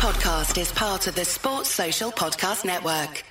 podcast is part of the Sports Social Podcast Network.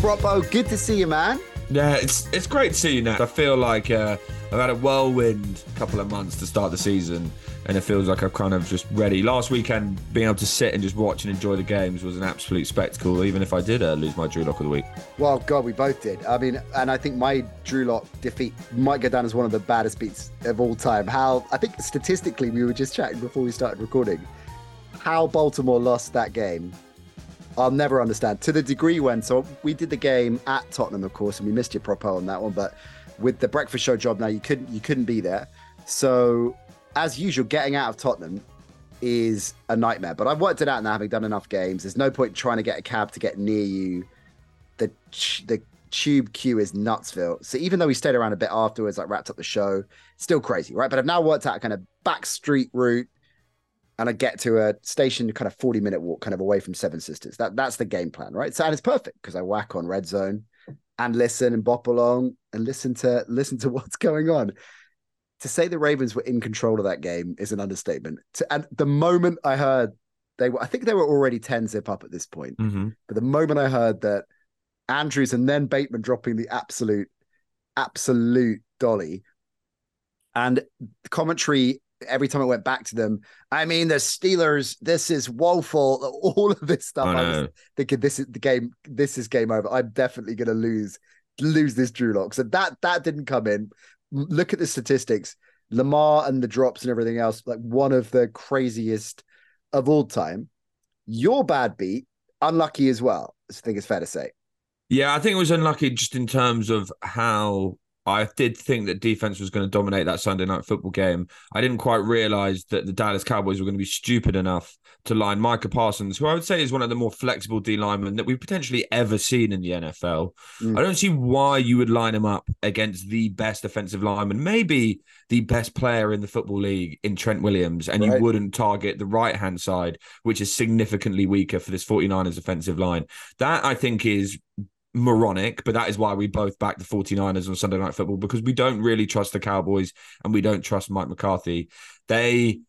Propo, good to see you, man. Yeah, it's it's great to see you now. I feel like uh, I've had a whirlwind couple of months to start the season, and it feels like I'm kind of just ready. Last weekend, being able to sit and just watch and enjoy the games was an absolute spectacle, even if I did uh, lose my Drew Lock of the week. Well, God, we both did. I mean, and I think my Drew Lock defeat might go down as one of the baddest beats of all time. How I think statistically, we were just chatting before we started recording, how Baltimore lost that game I'll never understand to the degree when. So we did the game at Tottenham, of course, and we missed your propo on that one. But with the breakfast show job now, you couldn't you couldn't be there. So as usual, getting out of Tottenham is a nightmare. But I've worked it out now, having done enough games. There's no point trying to get a cab to get near you. The the tube queue is nutsville. So even though we stayed around a bit afterwards, like wrapped up the show, still crazy, right? But I've now worked out a kind of back street route and I get to a station, kind of 40 minute walk, kind of away from Seven Sisters. That that's the game plan, right? So and it's perfect because I whack on Red Zone and listen and bop along and listen to listen to what's going on. To say the Ravens were in control of that game is an understatement. To, and the moment I heard they were, I think they were already 10 zip up at this point. Mm-hmm. But the moment I heard that Andrews and then Bateman dropping the absolute, absolute dolly, and commentary every time I went back to them, I mean, the Steelers, this is woeful. All of this stuff. I was thinking, this is the game. This is game over. I'm definitely going to lose, lose this Drew Lock. So that that didn't come in. Look at the statistics. Lamar and the drops and everything else, like one of the craziest of all time. Your bad beat, unlucky as well. I think it's fair to say. Yeah, I think it was unlucky just in terms of how I did think that defense was going to dominate that Sunday night football game. I didn't quite realize that the Dallas Cowboys were going to be stupid enough to line Micah Parsons, who I would say is one of the more flexible D linemen that we've potentially ever seen in the NFL. Mm. I don't see why you would line him up against the best offensive lineman, maybe the best player in the football league in Trent Williams, and right. you wouldn't target the right hand side, which is significantly weaker for this 49ers offensive line. That I think is moronic, but that is why we both back the 49ers on Sunday Night Football because we don't really trust the Cowboys and we don't trust Mike McCarthy. They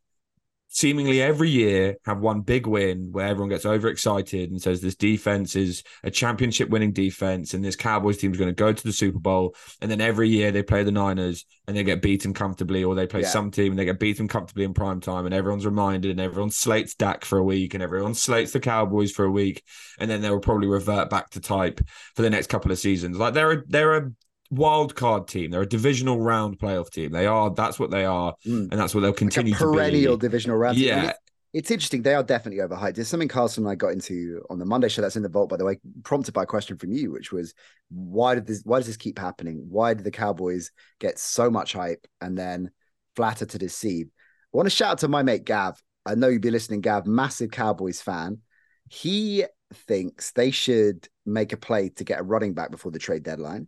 seemingly every year have one big win where everyone gets overexcited and says this defense is a championship winning defense and this Cowboys team is going to go to the Super Bowl. And then every year they play the Niners and they get beaten comfortably, or they play yeah. some team and they get beaten comfortably in prime time. And everyone's reminded and everyone slates Dak for a week and everyone slates the Cowboys for a week. And then they'll probably revert back to type for the next couple of seasons. Like there are, a, they're a wild card team. They're a divisional round playoff team. They are. That's what they are, mm. and that's what they'll continue like perennial to be. divisional round. Yeah. It's, it's, interesting. They are definitely overhyped. There's something Carson and I got into on the Monday show that's in the vault, by the way, prompted by a question from you, which was why did this why does this keep happening? Why do the Cowboys get so much hype and then flatter to deceive? I want to shout out to my mate Gav. I know you'd be listening, Gav, massive Cowboys fan. He thinks they should make a play to get a running back before the trade deadline.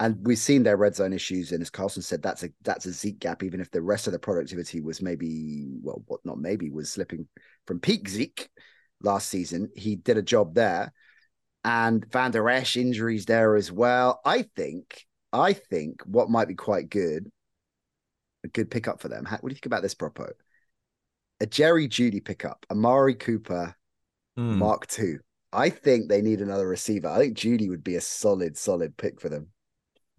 And we've seen their red zone issues, and as Carlson said, that's a that's a Zeke gap. Even if the rest of the productivity was maybe well, what not maybe was slipping from peak Zeke last season, he did a job there. And Van Der Esch injuries there as well. I think I think what might be quite good, a good pickup for them. what do you think about this propo? A Jerry Jeudy pickup, Amari Cooper, mm. Mark II. I think they need another receiver. I think Jeudy would be a solid, solid pick for them.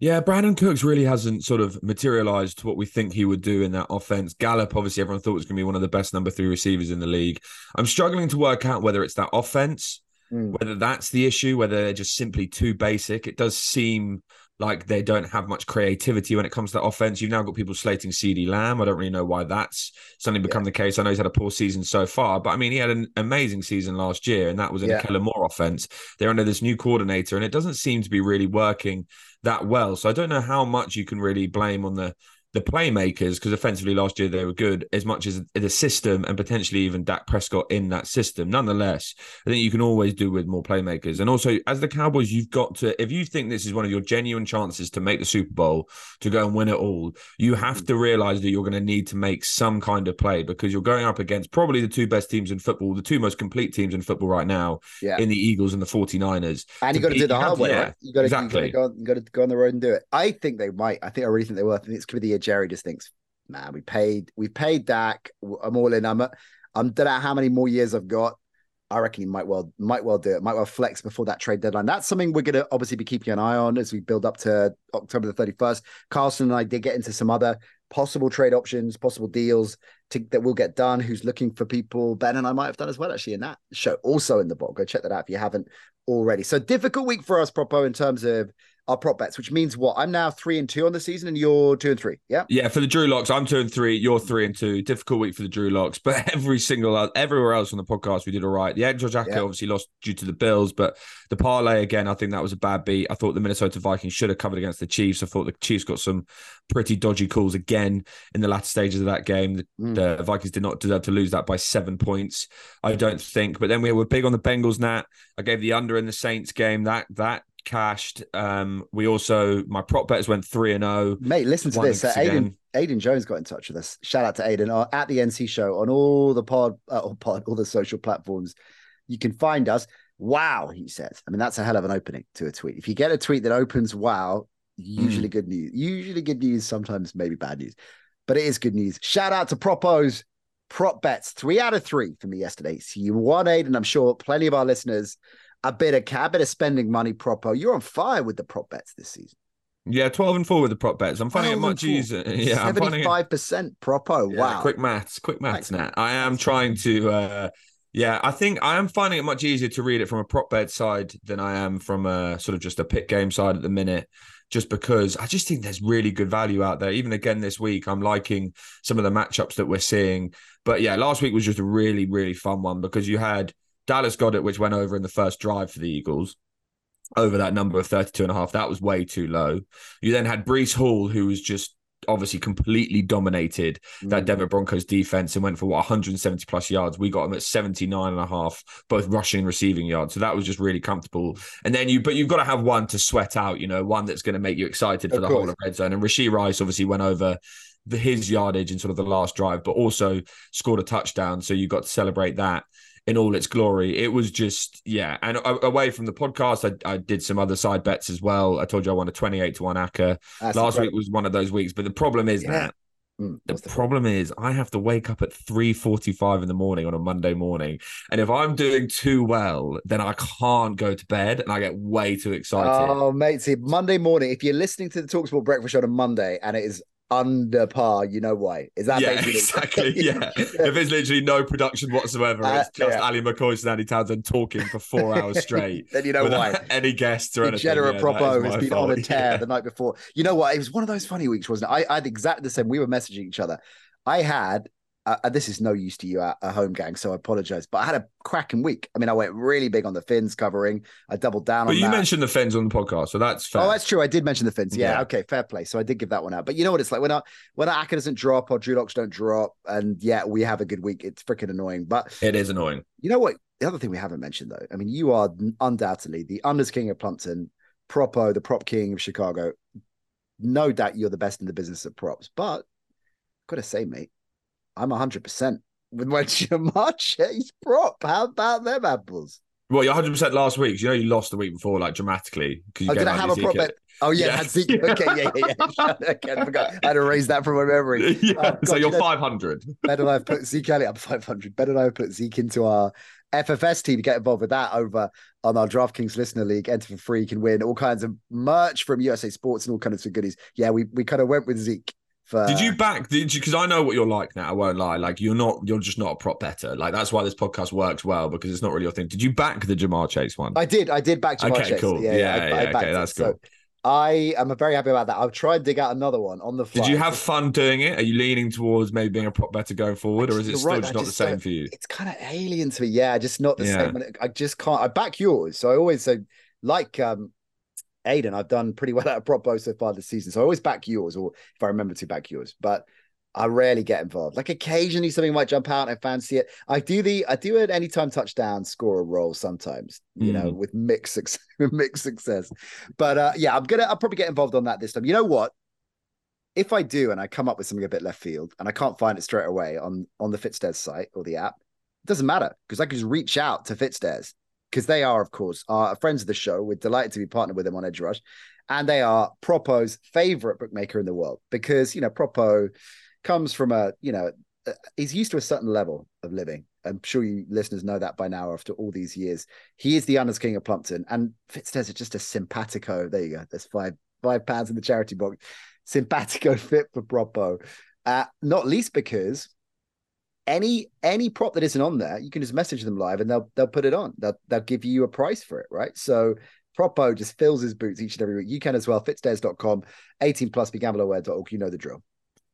Yeah, Brandin Cooks really hasn't sort of materialized to what we think he would do in that offense. Gallup, obviously, everyone thought was going to be one of the best number three receivers in the league. I'm struggling to work out whether it's that offense, mm. whether that's the issue, whether they're just simply too basic. It does seem like they don't have much creativity when it comes to offense. You've now got people slating CeeDee Lamb. I don't really know why that's suddenly become yeah. the case. I know he's had a poor season so far, but I mean, he had an amazing season last year, and that was in yeah. a Kellen Moore offense. They're under this new coordinator, and it doesn't seem to be really working that well. So I don't know how much you can really blame on the the playmakers, because offensively last year they were good, as much as the system and potentially even Dak Prescott in that system. Nonetheless, I think you can always do with more playmakers. And also, as the Cowboys, you've got to, if you think this is one of your genuine chances to make the Super Bowl, to go and win it all, you have mm. to realize that you're going to need to make some kind of play because you're going up against probably the two best teams in football, the two most complete teams in football right now, Yeah. in the Eagles and the 49ers. And you got to do the hard to- way, yeah, right? You got to exactly. go, to go on the road and do it. I think they might. I think I really think they will. I think it's could be the Jerry just thinks, man, we paid, we paid Dak. I'm all in. I'm, I'm don't know how many more years I've got. I reckon he might well, might well do it. Might well flex before that trade deadline. That's something we're going to obviously be keeping an eye on as we build up to October the 31st. Carlson and I did get into some other possible trade options, possible deals to, that will get done. Who's looking for people? Ben and I might have done as well actually in that show, also in the blog. Go check that out if you haven't already. So difficult week for us, Propo, in terms of our prop bets, which means what? I'm now three and two on the season, and you're two and three. Yeah. Yeah, for the Drew Locks, I'm two and three. You're three and two. Difficult week for the Drew Locks, but every single everywhere else on the podcast we did all right. The Angel Jacket Yeah. obviously lost due to the Bills, but the parlay again, I think that was a bad beat. I thought the Minnesota Vikings should have covered against the Chiefs. I thought the Chiefs got some pretty dodgy calls again in the latter stages of that game. The, Mm. the Vikings did not deserve to lose that by seven points, I don't think. But then we were big on the Bengals. Nat, I gave the under in the Saints game. That that cashed. Um, we also my prop bets went three and oh. zero. Mate, listen to this. Uh. Aiden, Aiden Jones got in touch with us. Shout out to Aiden uh, at the NC show on all the pod, uh, all pod, all the social platforms. You can find us. Wow, he says. I mean, that's a hell of an opening to a tweet. If you get a tweet that opens wow, usually good news. Usually good news, sometimes maybe bad news, but it is good news. Shout out to Propos prop bets. Three out of three for me yesterday. So you won, Aiden. I'm sure plenty of our listeners a bit of bit of spending money. Propo, you're on fire with the prop bets this season. Yeah, twelve and four with the prop bets. I'm finding it much easier. Yeah, I'm it. Seventy-five percent propo. Yeah, wow. quick maths, quick maths. Nat. I am trying to. uh Yeah, I think I am finding it much easier to read it from a prop bet side than I am from a sort of just a pick game side at the minute. Just because I just think there's really good value out there. Even again this week, I'm liking some of the matchups that we're seeing. But yeah, last week was just a really, really fun one because you had Dallas Goedert, which went over in the first drive for the Eagles over that number of 32 and a half. That was way too low. You then had Breece Hall, who was just obviously completely dominated that Mm. Denver Broncos defense and went for what 170 plus yards. We got him at 79 and a half, both rushing and receiving yards. So that was just really comfortable. And then you, but you've got to have one to sweat out, you know, one that's going to make you excited for Of the course. whole of red zone. And Rashee Rice obviously went over the, his yardage in sort of the last drive, but also scored a touchdown. So you got to celebrate that in all its glory. It was just, yeah. And away from the podcast, I, I did some other side bets as well. I told you I won a 28 to 1 ACCA. That's Last incredible. week was one of those weeks. But the problem is Yeah. that Mm, the the problem is I have to wake up at 3:45 in the morning on a Monday morning. And if I'm doing too well, then I can't go to bed and I get way too excited. Oh, mate, see, Monday morning, if you're listening to the Talksport Breakfast Show on a Monday and it is under par, you know why. Is that yeah, basically exactly. Yeah. if there's literally no production whatsoever, Uh, it's just yeah. Ally McCoist and Andy Townsend talking for four hours straight. then you know why. any guests or anything. Degenerate Yeah, Propo has been fault. on a tear Yeah. the night before. You know what? It was one of those funny weeks, wasn't it? I, I had exactly the same. We were messaging each other. I had, uh, uh, this is no use to you at a home gang, so I apologize, but I had a cracking week. I mean, I went really big on the fins covering. I doubled down But on you that. mentioned the Fins on the podcast, so that's fair. Oh, that's true. I did mention the fins. Yeah, Yeah. Okay. Fair play. So I did give that one out. But you know what it's like when our when our Aka doesn't drop or Drew Locks don't drop, and yeah, we have a good week. It's freaking annoying. But it is annoying. you know what? The other thing we haven't mentioned though. I mean, you are undoubtedly the unders king of Plumpton, propo, the prop king of Chicago. No doubt you're the best in the business of props. But gotta say, mate, I'm hundred percent with my Ja'Marr Chase prop. How about them apples? Well, you're 100 percent last week. You know, you lost the week before, like dramatically. You Oh, did I have a prop bet? Oh yeah, Yeah. had Zeke. Okay, yeah, yeah, yeah. okay, I forgot. I had to erase that from my memory. yeah, oh, so God, you're you know- 500. Ben and I have put Zeke Elliott. I'm 500. Ben and I have put Zeke into our FFS team to get involved with that over on our DraftKings Listener League. Enter for free, you can win all kinds of merch from USA Sports and all kinds of goodies. Yeah, we we kind of went with Zeke Did you back? Did you? Because I know what you're like now. I won't lie. Like you're not. You're just not a prop better. Like that's why this podcast works well because it's not really your thing. Did you back the Ja'Marr Chase one? I did. I did back Ja'Marr Okay, Chase. cool. Yeah, Yeah, I, yeah, I okay, it. that's So cool. I am very happy about that. I'll try and dig out another one on the fly. Did you have fun doing it? Are you leaning towards maybe being a prop better going forward, or is it still right, just not just the same for you? it's kind of alien to me. Yeah, just not the Yeah. same. I just can't. I back yours, so I always say like um Aiden, I've done pretty well at a prop bow so far this season. So I always back yours, or if I remember to back yours. But I rarely get involved. Like occasionally something might jump out and I fancy it. I do the I do an anytime touchdown score a roll sometimes, you mm. know, with mixed success, mixed success. But uh yeah, I'm gonna I'll probably get involved on that this time. You know what? If I do and I come up with something a bit left field and I can't find it straight away on on the Fitzdares site or the app, it doesn't matter because I can just reach out to Fitzdares because they are, of course, are friends of the show. We're delighted to be partnered with them on Edge Rush. And they are Propo's favorite bookmaker in the world because, you know, Propo comes from a, you know, he's used to a certain level of living. I'm sure you listeners know that by now after all these years. He is the Unders King of Plumpton, and Fitzdares is just a simpatico. There you go. There's five five pounds in the charity box. Simpatico fit for Propo. Uh, not least because any any prop that isn't on there, you can just message them live and they'll they'll put it on. They'll they'll give you a price for it, right? So Propo just fills his boots each and every week. You can as well. Fitzdares.com, 18 plus, begambleaware.org. You know the drill.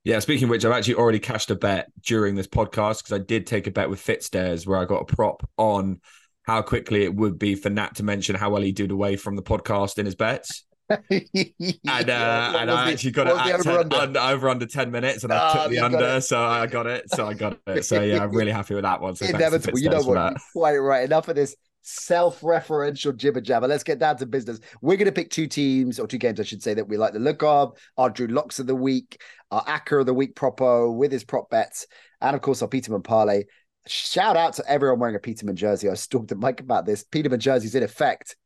Yeah, speaking of which, I've actually already cashed a bet during this podcast because I did take a bet with Fitzdares where I got a prop on how quickly it would be for Nat to mention how well he did away from the podcast in his bets. and uh, and I actually got it at 10, under? Under, over under 10 minutes and I ah, took the under, so I got it. So I got it. So yeah, I'm really happy with that one. So Inevitable. You know what? Quite right. Enough of this self-referential jibber jabber. Let's get down to business. We're going to pick two teams or two games, I should say, that we like the look of. Our Drew Locks of the week, our Acker of the week propo with his prop bets, and of course our Peterman parlay. Shout out to everyone wearing a Peterman jersey. I was talking to Mike about this. Peterman jerseys in effect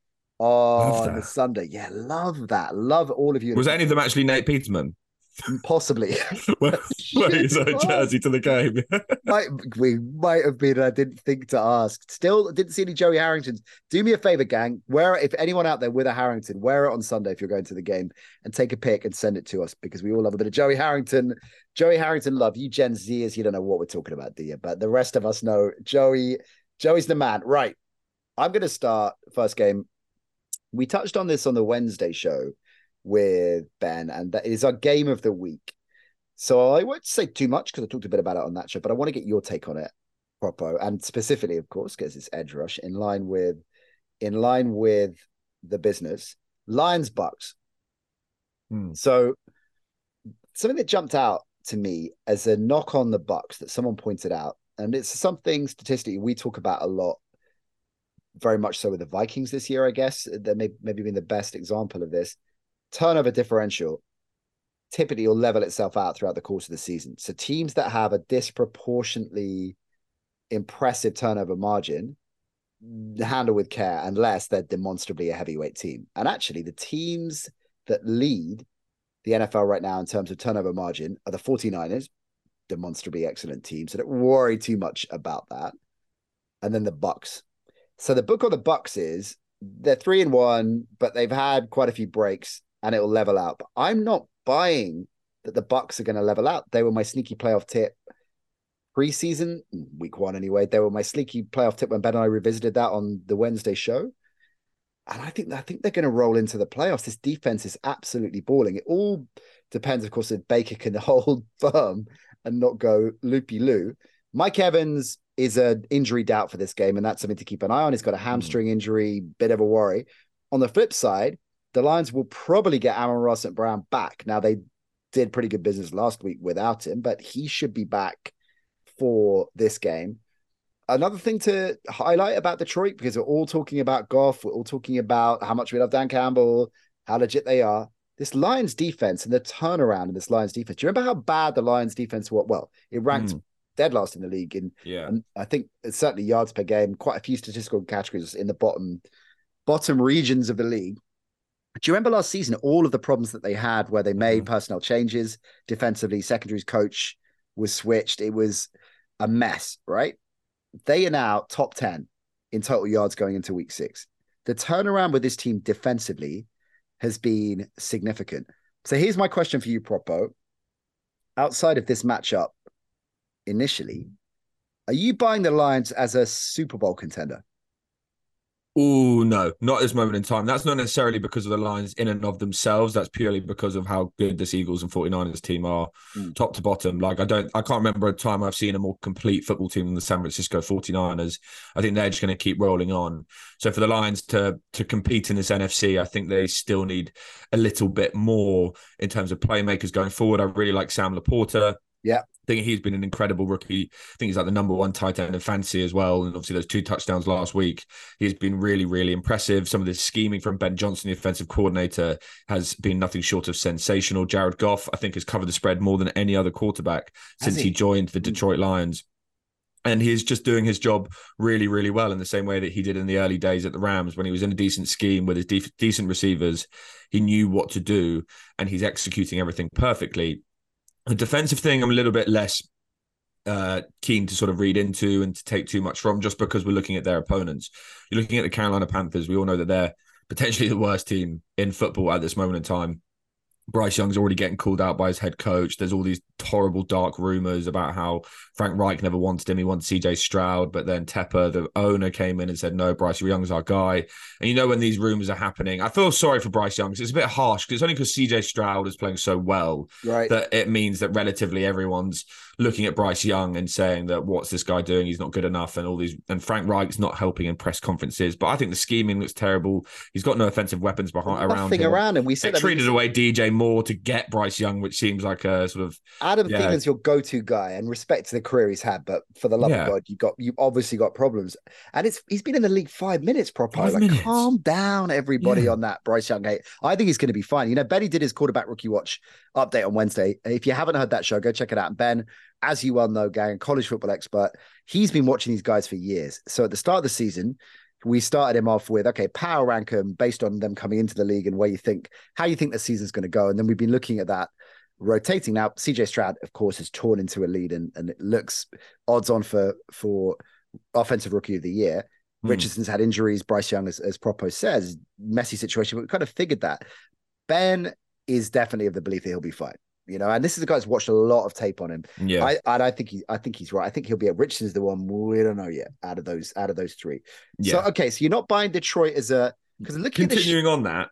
on oh, the Sunday. Yeah, love that. Love all of you. Was any of them actually Nate Peterman? Possibly. Wearing his own jersey to the game. might, we might have been. I didn't think to ask. Still didn't see any Joey Harringtons. Do me a favor, gang. Wear if anyone out there with a Harrington, wear it on Sunday if you're going to the game and take a pic and send it to us because we all love a bit of Joey Harrington. Joey Harrington love you Gen Zers. You don't know what we're talking about, do you? But the rest of us know Joey. Joey's the man. Right. I'm going to start first game. We touched on this on the Wednesday show with Ben, and that is our game of the week. So I won't say too much because I talked a bit about it on that show, but I want to get your take on it, Propo, and specifically, of course, because it's Edge Rush in line with in line with the business. Lions Bucks. Hmm. So something that jumped out to me as a knock on the Bucks that someone pointed out, and it's something statistically we talk about a lot, very much so with the Vikings this year, I guess. That may maybe been the best example of this turnover differential typically will level itself out throughout the course of the season. So teams that have a disproportionately impressive turnover margin handle with care unless they're demonstrably a heavyweight team. And actually, the teams that lead the NFL right now in terms of turnover margin are the 49ers, demonstrably excellent teams. So don't worry too much about that. And then the Bucks. So the book on the Bucks is they're three and one, but they've had quite a few breaks and it'll level out. But I'm not buying that the Bucks are going to level out. They were my sneaky playoff tip preseason, week one anyway. They were my sneaky playoff tip when Ben and I revisited that on the Wednesday show. And I think I think they're going to roll into the playoffs. This defense is absolutely balling. It all depends, of course, if Baker can hold firm and not go loopy loo. Mike Evans is an injury doubt for this game, and that's something to keep an eye on. He's got a hamstring injury, bit of a worry. On the flip side, the Lions will probably get Amon-Ra St. Brown back. Now they did pretty good business last week without him, but he should be back for this game. Another thing to highlight about Detroit, because we're all talking about Goff, we're all talking about how much we love Dan Campbell, how legit they are. This Lions defense and the turnaround in this Lions defense. Do you remember how bad the Lions defense was? Well, it ranked mm. Dead last in the league. In, yeah. And I think it's certainly yards per game, quite a few statistical categories in the bottom bottom regions of the league. Do you remember last season all of the problems that they had where they made mm-hmm. personnel changes defensively? Secondaries coach was switched. It was a mess, right? They are now top 10 in total yards going into week six. The turnaround with this team defensively has been significant. So here's my question for you, Propo. Outside of this matchup, initially, are you buying the Lions as a Super Bowl contender? Oh no, not at this moment in time. That's not necessarily because of the Lions in and of themselves. That's purely because of how good this Eagles and 49ers team are, mm. top to bottom. Like I don't I can't remember a time I've seen a more complete football team than the San Francisco 49ers. I think they're just going to keep rolling on. So for the Lions to to compete in this NFC, I think they still need a little bit more in terms of playmakers going forward. I really like Sam LaPorta. Yeah. I think he's been an incredible rookie. I think he's like the number one tight end in fantasy as well. And obviously those two touchdowns last week, he's been really, really impressive. Some of the scheming from Ben Johnson, the offensive coordinator, has been nothing short of sensational. Jared Goff, I think, has covered the spread more than any other quarterback since he? he joined the hmm. Detroit Lions and he's just doing his job really, really well in the same way that he did in the early days at the Rams when he was in a decent scheme with his de- decent receivers. He knew what to do, and he's executing everything perfectly. The defensive thing, I'm a little bit less uh, keen to sort of read into and to take too much from just because we're looking at their opponents. You're looking at the Carolina Panthers. We all know that they're potentially the worst team in football at this moment in time. Bryce Young's already getting called out by his head coach. There's all these horrible dark rumors about how Frank Reich never wanted him. He wanted CJ Stroud, but then Tepper, the owner, came in and said, No, Bryce Young's our guy. And you know, when these rumors are happening, I feel sorry for Bryce Young. It's a bit harsh because it's only because CJ Stroud is playing so well right. that it means that relatively everyone's looking at Bryce Young and saying that what's this guy doing? He's not good enough, and all these. And Frank Reich's not helping in press conferences. But I think the scheming looks terrible. He's got no offensive weapons behind around him. around him. We said they treated away DJ Moore to get Bryce Young, which seems like a sort of Adam yeah. Thielen's your go-to guy, and respect to the career he's had. But for the love yeah. of God, you got you obviously got problems. And it's he's been in the league five minutes proper. Five like, minutes. calm down, everybody, yeah. on that Bryce Young hate. I think he's going to be fine. You know, Benny did his quarterback rookie watch update on Wednesday. If you haven't heard that show, go check it out. And Ben as you well know, gang, college football expert, he's been watching these guys for years. So at the start of the season, we started him off with okay, power rank them based on them coming into the league and where you think how you think the season's going to go. And then we've been looking at that rotating. Now, CJ Stroud, of course, has torn into a lead and, and it looks odds on for for offensive rookie of the year. Hmm. Richardson's had injuries. Bryce Young, as, as Propo says, messy situation, but we kind of figured that. Ben is definitely of the belief that he'll be fine you know. And this is a guy who's watched a lot of tape on him. Yeah, I and I think he, I think he's right. I think he'll be at Richardson's the one we don't know yet out of those out of those three. Yeah. So okay, so you're not buying Detroit as a because looking continuing sh- on that.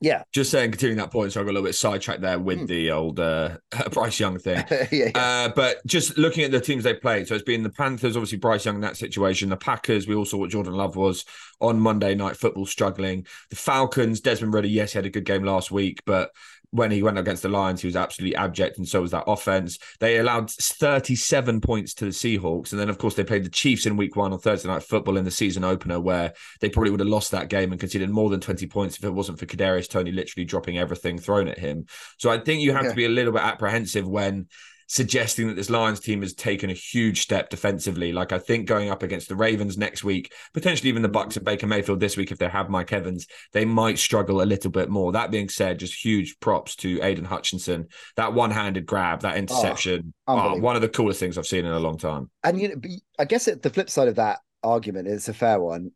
Yeah, just saying, continuing that point. So I got a little bit sidetracked there with mm. the old uh, Bryce Young thing. yeah, yeah. Uh, but just looking at the teams they played, so it's been the Panthers, obviously Bryce Young in that situation. The Packers, we all saw what Jordan Love was on Monday Night Football, struggling. The Falcons, Desmond Ridder, yes, he had a good game last week, but when he went against the Lions, he was absolutely abject, and so was that offense. They allowed 37 points to the Seahawks, and then of course they played the Chiefs in Week One on Thursday Night Football in the season opener, where they probably would have lost that game and conceded more than 20 points if it wasn't for Kadarius Toney literally dropping everything thrown at him. So I think you have yeah. to be a little bit apprehensive when suggesting that this Lions team has taken a huge step defensively. Like I think going up against the Ravens next week, potentially even the mm-hmm. Bucks and Baker Mayfield this week, if they have Mike Evans, they might struggle a little bit more. That being said, just huge props to Aidan Hutchinson. That one-handed grab, that ah, interception, oh, oh, one of the coolest things I've seen in a long time. And you know, I guess the flip side of that argument is a fair one.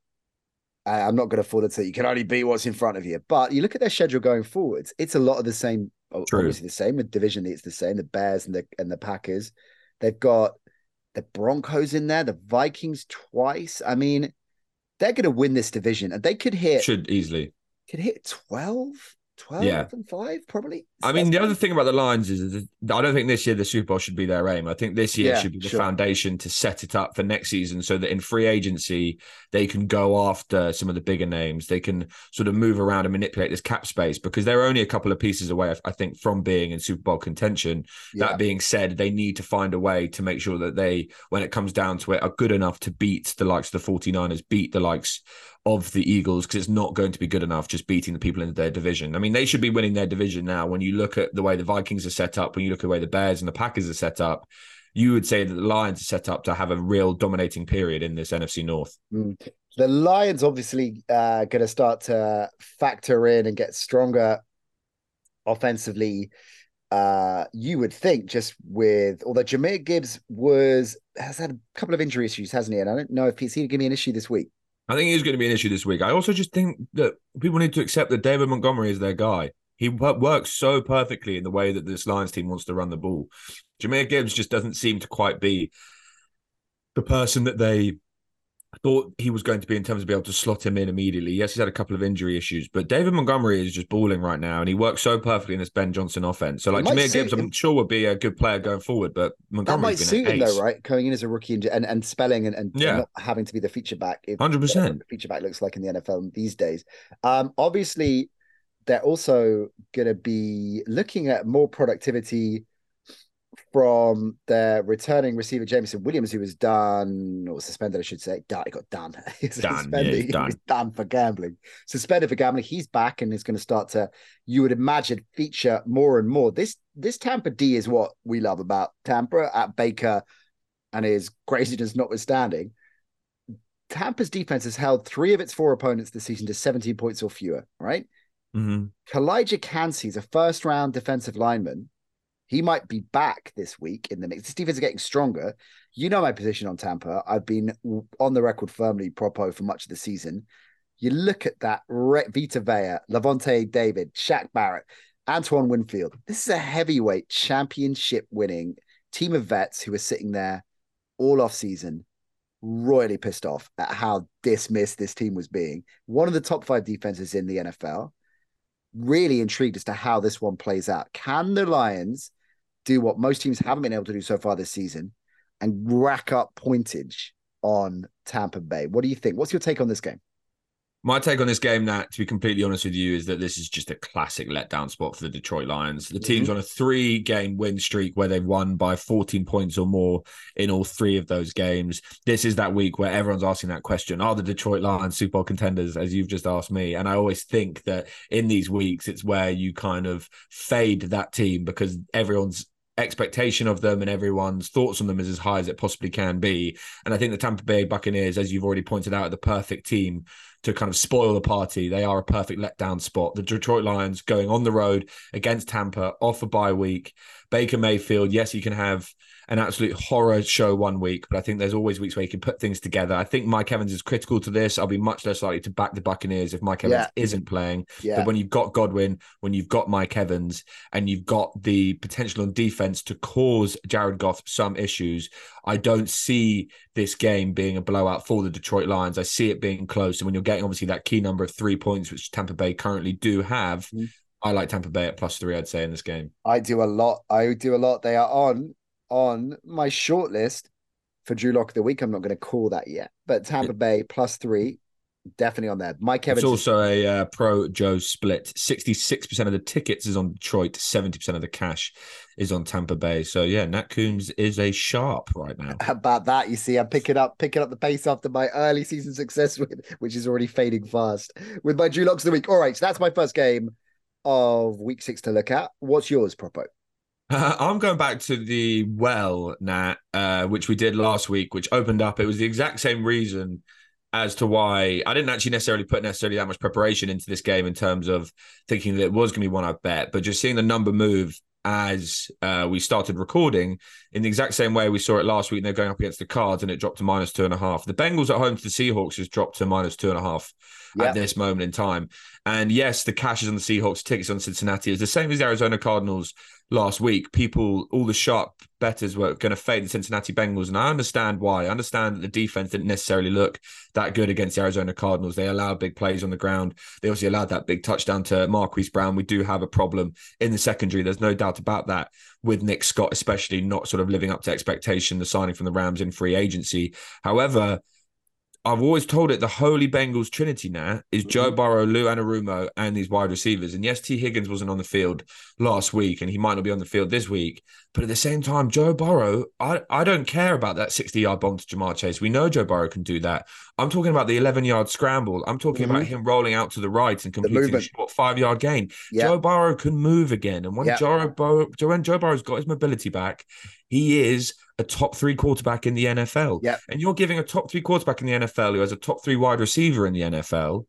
I'm not going to fall into you can only be what's in front of you. But you look at their schedule going forwards, it's a lot of the same True. obviously the same with division it's the same the bears and the and the packers. They've got the broncos in there the vikings twice. I mean they're going to win this division and they could hit should easily. could hit 12 12 yeah. and 5 probably i mean the other thing about the lions is i don't think this year the super bowl should be their aim i think this year yeah, should be the sure. foundation to set it up for next season so that in free agency they can go after some of the bigger names they can sort of move around and manipulate this cap space because they're only a couple of pieces away i think from being in super bowl contention yeah. that being said they need to find a way to make sure that they when it comes down to it are good enough to beat the likes of the 49ers beat the likes of the Eagles because it's not going to be good enough just beating the people in their division. I mean, they should be winning their division now. When you look at the way the Vikings are set up, when you look at the way the Bears and the Packers are set up, you would say that the Lions are set up to have a real dominating period in this NFC North. Mm. The Lions obviously uh, going to start to factor in and get stronger offensively. Uh, you would think just with although Jahmyr Gibbs was has had a couple of injury issues, hasn't he? And I don't know if he's going to give me an issue this week. I think he's going to be an issue this week. I also just think that people need to accept that David Montgomery is their guy. He works so perfectly in the way that this Lions team wants to run the ball. Jahmyr Gibbs just doesn't seem to quite be the person that they thought he was going to be in terms of be able to slot him in immediately. Yes, he's had a couple of injury issues, but David Montgomery is just balling right now, and he works so perfectly in this Ben Johnson offense. So, like Jahmyr Gibbs, I'm sure would be a good player going forward, but Montgomery that might suit him though, right? Coming in as a rookie and and, and spelling and, and yeah. not having to be the feature back. Hundred percent. Feature back looks like in the NFL these days. Um, obviously, they're also going to be looking at more productivity from their returning receiver Jameson Williams, who was done or suspended, I should say. He got done. he's done. Yeah, he's done. Done for gambling. Suspended for gambling. He's back and is going to start to, you would imagine, feature more and more. This this Tampa D is what we love about Tampa at Baker and his craziness notwithstanding. Tampa's defense has held three of its four opponents this season to 17 points or fewer, right? Mm-hmm. Calijah Kancey is a first round defensive lineman he might be back this week in the mix. This defense is getting stronger. You know my position on Tampa. I've been on the record firmly propo for much of the season. You look at that Vita Vea, Lavonte David, Shaq Barrett, Antoine Winfield. This is a heavyweight championship winning team of vets who are sitting there all off season, royally pissed off at how dismissed this team was being. One of the top five defenses in the NFL. Really intrigued as to how this one plays out. Can the Lions do what most teams haven't been able to do so far this season and rack up pointage on Tampa Bay. What do you think? What's your take on this game? My take on this game, Nat, to be completely honest with you, is that this is just a classic letdown spot for the Detroit Lions. The team's mm-hmm. on a three game win streak where they've won by 14 points or more in all three of those games. This is that week where everyone's asking that question Are the Detroit Lions Super Bowl contenders, as you've just asked me? And I always think that in these weeks, it's where you kind of fade that team because everyone's expectation of them and everyone's thoughts on them is as high as it possibly can be. And I think the Tampa Bay Buccaneers, as you've already pointed out, are the perfect team to kind of spoil the party. They are a perfect letdown spot. The Detroit Lions going on the road against Tampa off a bye week. Baker Mayfield, yes, you can have an absolute horror show one week, but I think there's always weeks where you can put things together. I think Mike Evans is critical to this. I'll be much less likely to back the Buccaneers if Mike Evans yeah. isn't playing. Yeah. But when you've got Godwin, when you've got Mike Evans, and you've got the potential on defense to cause Jared Goff some issues, I don't see this game being a blowout for the Detroit Lions. I see it being close. And when you're getting obviously that key number of three points, which Tampa Bay currently do have, mm-hmm. I like Tampa Bay at plus three, I'd say, in this game. I do a lot. I do a lot. They are on on my short list for Drew Lock of the week. I'm not going to call that yet, but Tampa Bay plus three, definitely on there. Mike Evans. It's also a uh, pro Joe split. 66% of the tickets is on Detroit, 70% of the cash is on Tampa Bay. So yeah, Nat Coombs is a sharp right now. How about that? You see, I'm picking up picking up the pace after my early season success with which is already fading fast with my Drew Locks of the week. All right, so that's my first game of week six to look at. What's yours, Propo? Uh, I'm going back to the well, Nat, uh, which we did last week, which opened up. It was the exact same reason as to why I didn't actually necessarily put necessarily that much preparation into this game in terms of thinking that it was going to be one I bet, but just seeing the number move as uh, we started recording in the exact same way we saw it last week. They're going up against the Cards and it dropped to minus two and a half. The Bengals at home to the Seahawks has dropped to minus two and a half at this moment in time. And yes, the cash is on the Seahawks, tickets on Cincinnati is the same as the Arizona Cardinals last week, people, all the sharp betters were going to fade the Cincinnati Bengals. And I understand why. I understand that the defense didn't necessarily look that good against the Arizona Cardinals. They allowed big plays on the ground. They also allowed that big touchdown to Marquise Brown. We do have a problem in the secondary. There's no doubt about that with Nick Scott, especially not sort of living up to expectation, the signing from the Rams in free agency. However, I've always told it the holy Bengals trinity now is Joe mm-hmm. Burrow, Lou Anarumo, and these wide receivers. And yes, Tee Higgins wasn't on the field last week, and he might not be on the field this week. But at the same time, Joe Burrow, I, I don't care about that 60 yard bomb to Ja'Marr Chase. We know Joe Burrow can do that. I'm talking about the 11 yard scramble. I'm talking mm-hmm. about him rolling out to the right and completing a short five yard gain. Joe Burrow can move again. And when, Joe, Burrow, when Joe Burrow's got his mobility back, he is a top three quarterback in the NFL. Yeah. And you're giving a top three quarterback in the NFL who has a top three wide receiver in the NFL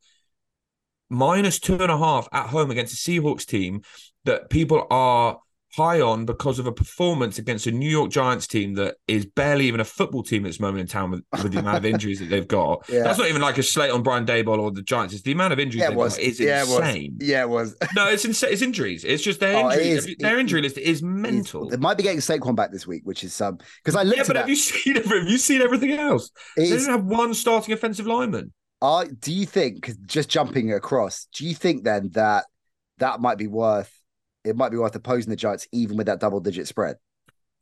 minus two and a half at home against a Seahawks team that people are high on because of a performance against a New York Giants team that is barely even a football team at this moment in time with, with the amount of injuries that they've got. Yeah. That's not even like a slate on Brian Daboll or the Giants. It's the amount of injuries Yeah, it they've was. got is yeah, it was. insane. Yeah, it was. No, it's insane. It's injuries. It's just their Oh, injuries. is. Their It- injury list is mental. They might be getting Saquon back this week, which is some because I looked Yeah, but have you seen have you seen everything else? It They is- didn't have one starting offensive lineman. Are do you think just jumping across? Do you think then that that might be worth? It might be worth opposing the Giants even with that double digit spread.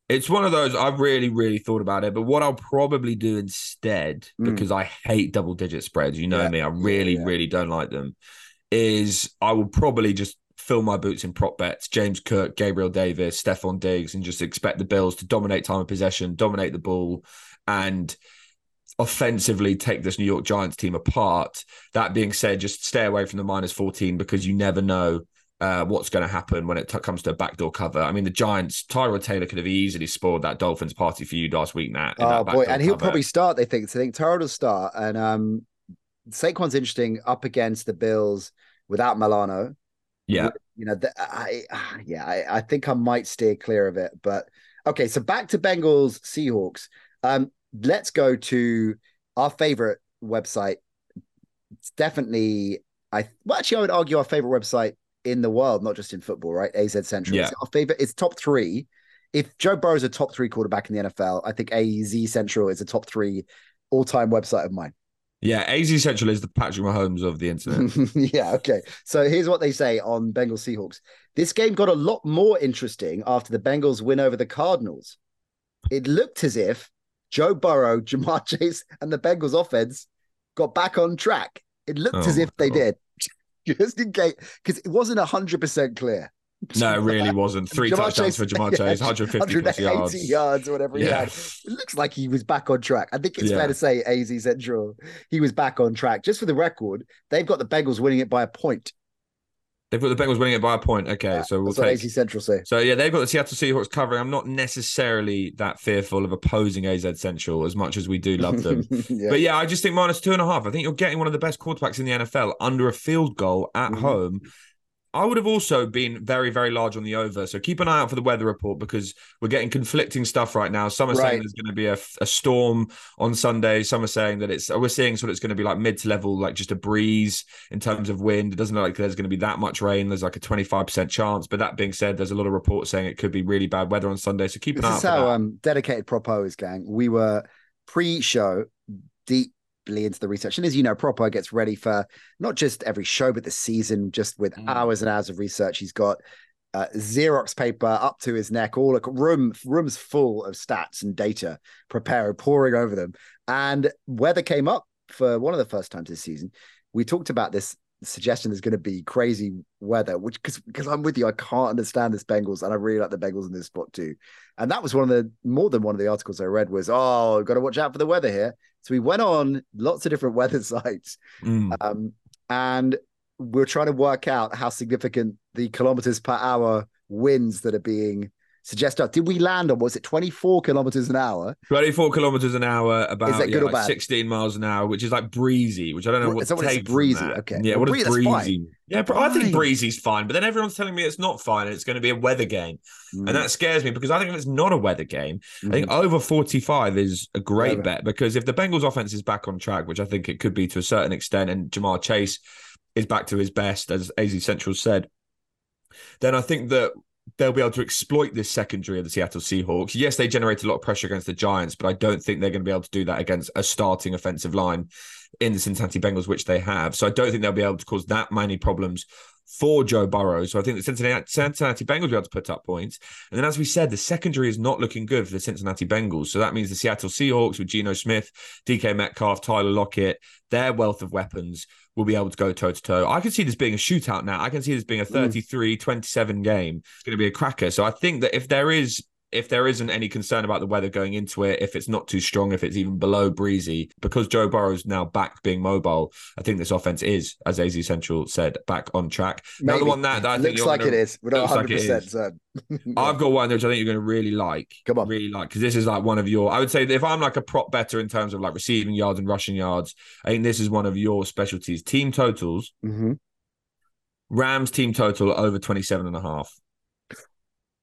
It's one of those I've really, really thought about it. But what I'll probably do instead, Mm. because I hate double digit spreads, you know Yeah, me, I really, yeah. really don't like them, is I will probably just fill my boots in prop bets, James Cook, Gabriel Davis, Stefon Diggs, and just expect the Bills to dominate time of possession, dominate the ball, and offensively take this New York Giants team apart. That being said, just stay away from the minus 14 because you never know uh, what's going to happen when it t- comes to a backdoor cover. I mean, the Giants, Tyrod Taylor could have easily spoiled that Dolphins party for you last week, Nat. Oh that boy, and he'll cover. probably start. They think. So they think Tyrod will start, and um, Saquon's interesting up against the Bills without Milano. Yeah. you know, the, I, I yeah, I, I think I might steer clear of it. But okay, so back to Bengals Seahawks. Um, let's go to our favorite website. It's definitely I well, actually I would argue our favorite website in the world, not just in football, right? AZ Central. Yeah. It's our favorite. It's top three. If Joe Burrow is a top three quarterback in the NFL, I think AZ Central is a top three all-time website of mine. Yeah, AZ Central is the Patrick Mahomes of the internet. yeah, okay. So here's what they say on Bengals Seahawks. This game got a lot more interesting after the Bengals win over the Cardinals. It looked as if Joe Burrow, Ja'Marr Chase, and the Bengals offense got back on track. It looked Oh as if they God. did. Just in case, because it wasn't 100% clear. no, it really wasn't. Three Jamar touchdowns for Ja'Marr Chase, 150 plus 180 yards. yards or whatever he Yeah. had. It looks like he was back on track. I think it's Yeah. fair to say AZ Central, he was back on track. Just for the record, they've got the Bengals winning it by a point. They've got the Bengals winning it by a point. Okay, Yeah, so we'll That's what take AZ Central say. So yeah, they've got the Seattle Seahawks covering. I'm not necessarily that fearful of opposing AZ Central as much as we do love them. yeah. But yeah, I just think minus two and a half. I think you're getting one of the best quarterbacks in the NFL under a field goal at Mhm. home. I would have also been very, very large on the over. So keep an eye out for the weather report because we're getting conflicting stuff right now. Some are Right. saying there's going to be a, a storm on Sunday. Some are saying that it's we're seeing sort of it's going to be like mid to level, like just a breeze in terms of wind. It doesn't look like there's going to be that much rain. There's like a 25% chance. But that being said, there's a lot of reports saying it could be really bad weather on Sunday. So keep an This eye out is for how um, dedicated Propo is, gang. We were pre-show deeply into the research, and as you know, Propo gets ready for not just every show, but the season, just with Mm. hours and hours of research. He's got uh, Xerox paper up to his neck, all room rooms full of stats and data, prepared, pouring over them. And weather came up for one of the first times this season. We talked about this suggestion there's going to be crazy weather, which because because I'm with you, I can't understand this Bengals, and I really like the Bengals in this spot too. And that was one of the more than one of the articles I read was, oh, got to watch out for the weather here. So we went on lots of different weather sites, Mm. um, and we're trying to work out how significant the kilometers per hour winds that are being suggested. Did we land on was it 24 kilometers an hour? 24 kilometers an hour, about is that yeah, good or like bad? 16 miles an hour, which is like breezy, which I don't know what is that what breezy? Okay. Yeah, Well, what bree- is breezy? Yeah, but I think breezy's fine. But then everyone's telling me it's not fine and it's going to be a weather game. Mm, And that scares me because I think if it's not a weather game, I think mm. over 45 is a great Yeah. bet because if the Bengals offense is back on track, which I think it could be to a certain extent, and Ja'Marr Chase is back to his best, as AZ Central said, then I think that they'll be able to exploit this secondary of the Seattle Seahawks. Yes, they generate a lot of pressure against the Giants, but I don't think they're going to be able to do that against a starting offensive line in the Cincinnati Bengals, which they have. So I don't think they'll be able to cause that many problems for Joe Burrow. So I think the Cincinnati, Cincinnati Bengals will be able to put up points. And then, as we said, the secondary is not looking good for the Cincinnati Bengals. So that means the Seattle Seahawks with Geno Smith, DK Metcalf, Tyler Lockett, their wealth of weapons will be able to go toe to toe. I can see this being a shootout now. I can see this being a hmm. 33 27 game. It's going to be a cracker. So I think that if there is if there isn't any concern about the weather going into it, if it's not too strong, if it's even below breezy, because Joe Burrow's now back being mobile, I think this offense is, as AZ Central said, back on track. Another Maybe. one that, that I think looks like gonna- it is. We're not looks 100 like it percent is. certain. I've got one which I think you're going to really like. Come on. really like because this is like one of your. I would say that if I'm like a prop better in terms of like receiving yards and rushing yards, I think this is one of your specialties. Team totals. Mhm. Rams team total over 27 and a half.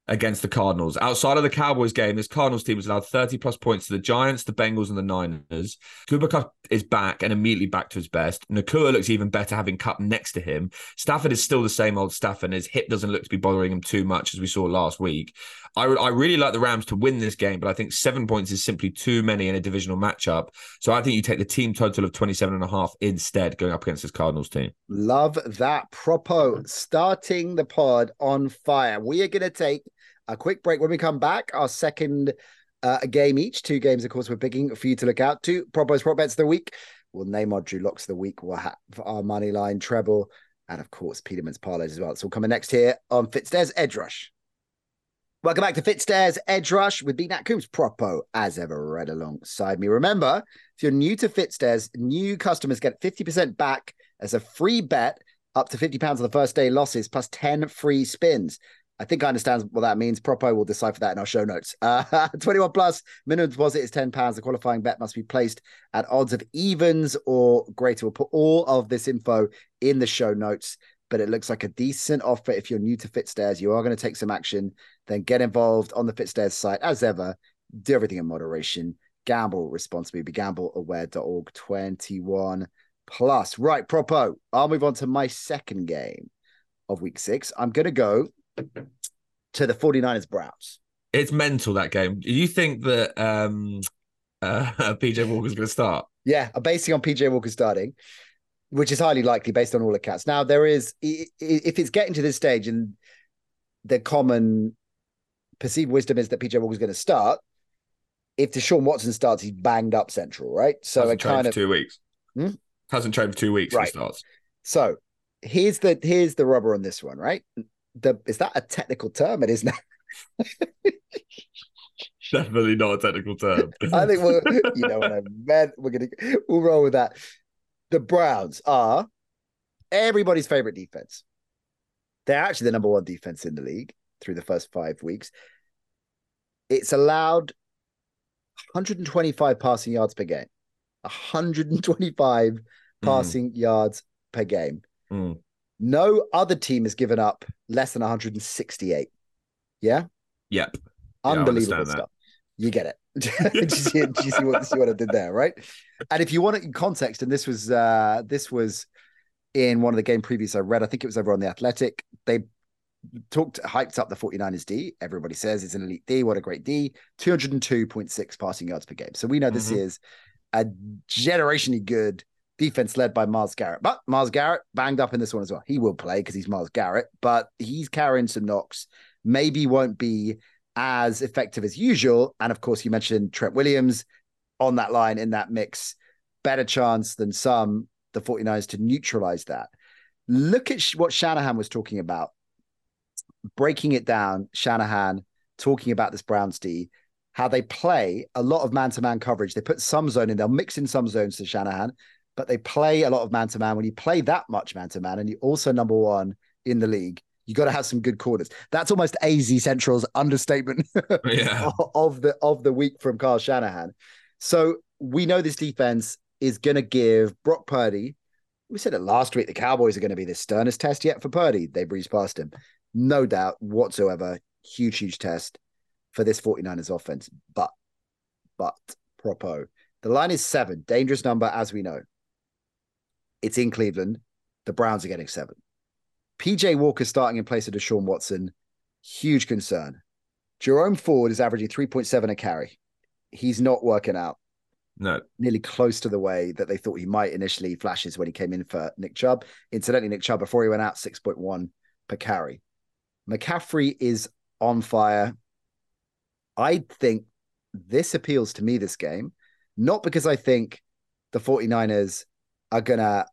Against the Cardinals. Outside of the Cowboys game, this Cardinals team has allowed 30 plus points to the Giants, the Bengals, and the Niners. Kupp is back and immediately back to his best. Nacua looks even better having Kupp next to him. Stafford is still the same old Stafford. His hip doesn't look to be bothering him too much, as we saw last week. I, I really like the Rams to win this game, but I think seven points is simply too many in a divisional matchup. So I think you take the team total of 27 and a half instead going up against this Cardinals team. Love that. Propo starting the pod on fire. We are going to take a quick break. When we come back, our second uh, game each, two games, of course, we're picking for you to look out to. Propo's prop bets of the week. We'll name our Drew Locks of the week. We'll have our money line treble, and of course, Peterman's parlays as well. It's all coming next here on Fitzdares Edge Rush. Welcome back to Fitzdares Edge Rush with B Nat Coombs Propo, as ever, right alongside me. Remember, if you're new to Fitzdares, new customers get 50% back as a free bet up to £50 on the first day losses plus 10 free spins. I think I understand what that means. Propo will decipher that in our show notes. Uh, 21 plus, minimum deposit is £10. The qualifying bet must be placed at odds of evens or greater. We'll put all of this info in the show notes, but it looks like a decent offer if you're new to Fitzdares. You are going to take some action, then get involved on the Fitzdares site. As ever, do everything in moderation. Gamble responsibly. Be gambleaware.org 21 plus. Right, Propo, I'll move on to my second game of week six. I'm going to go to the 49ers Browns. It's mental that game. Do you think that um, uh, PJ Walker's going to start? Yeah, I'm basing on PJ Walker starting, which is highly likely based on all accounts. Now, there is, if it's getting to this stage and the common perceived wisdom is that PJ Walker's going to start, if Deshaun Watson starts, he's banged up central, right? So Hasn't it kind of two weeks. Hmm? Hasn't trained for two weeks. Right. He starts. So here's the here's the rubber on this one, right? The is that a technical term? It is now. Definitely not a technical term. I think we're you know what I meant. We're gonna we'll roll with that. The Browns are everybody's favorite defense. They're actually the number one defense in the league through the first five weeks. It's allowed 125 passing yards per game. 125 passing yards per game. Mm. No other team has given up less than 168. Yeah, Yep. Unbelievable that. stuff. You get it. do, you see, do you see what see what I did there, right? And if you want it in context, and this was uh this was in one of the game previews I read, I think it was over on the Athletic. They talked hyped up the 49ers D. Everybody says it's an elite D. What a great D. 202.6 passing yards per game. So we know this Mhm. is a generationally good defense led by Myles Garrett. But Myles Garrett banged up in this one as well. He will play because he's Myles Garrett, but he's carrying some knocks. Maybe won't be as effective as usual. And of course, you mentioned Trent Williams on that line in that mix. Better chance than some, the 49ers, to neutralize that. Look at what Shanahan was talking about. Breaking it down, Shanahan talking about this Browns D, how they play a lot of man to man coverage. They put some zone in, they'll mix in some zones to Shanahan, but they play a lot of man to man. When you play that much man to man and you're also number one in the league, you got to have some good corners. That's almost AZ Central's understatement Yeah. of the of the week from Kyle Shanahan. So we know this defense is going to give Brock Purdy. We said it last week. The Cowboys are going to be the sternest test yet for Purdy. They breezed past him, no doubt whatsoever. Huge, huge test for this 49ers offense. But, but, propo, the line is seven, dangerous number as we know. It's in Cleveland. The Browns are getting seven. PJ Walker starting in place of Deshaun Watson, huge concern. Jerome Ford is averaging 3.7 a carry. He's not working out No. nearly close to the way that they thought he might initially flashes when he came in for Nick Chubb. Incidentally, Nick Chubb, before he went out, 6.1 per carry. McCaffrey is on fire. I think this appeals to me this game, not because I think the 49ers are going to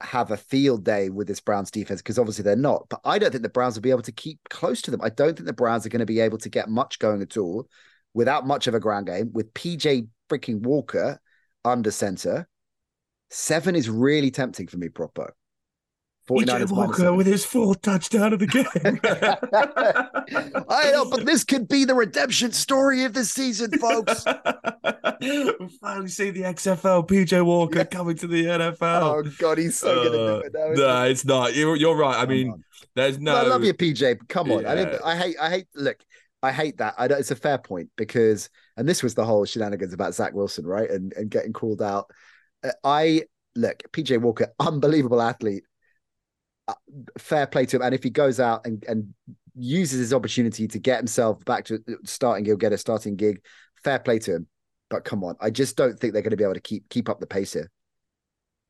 have a field day with this Browns defense, because obviously they're not, but I don't think the Browns will be able to keep close to them. I don't think the Browns are going to be able to get much going at all without much of a ground game with PJ freaking Walker under center. Seven is really tempting for me, Propo. PJ Walker with his fourth touchdown of the game. I know, but this could be the redemption story of the season, folks. we finally see the XFL PJ Walker yeah. coming to the NFL. Oh God, he's so uh, gonna do it now. No, it's not. You're, you're right. I mean, there's no. I love you, PJ. Come on. Yeah. I didn't. I hate. I hate. Look, I hate that. I it's a fair point because, and this was the whole shenanigans about Zach Wilson, right? And and getting called out. Uh, I look, PJ Walker, unbelievable athlete. Fair play to him, and if he goes out and and uses his opportunity to get himself back to starting, he'll get a starting gig. Fair play to him. But come on, I just don't think they're going to be able to keep keep up the pace here.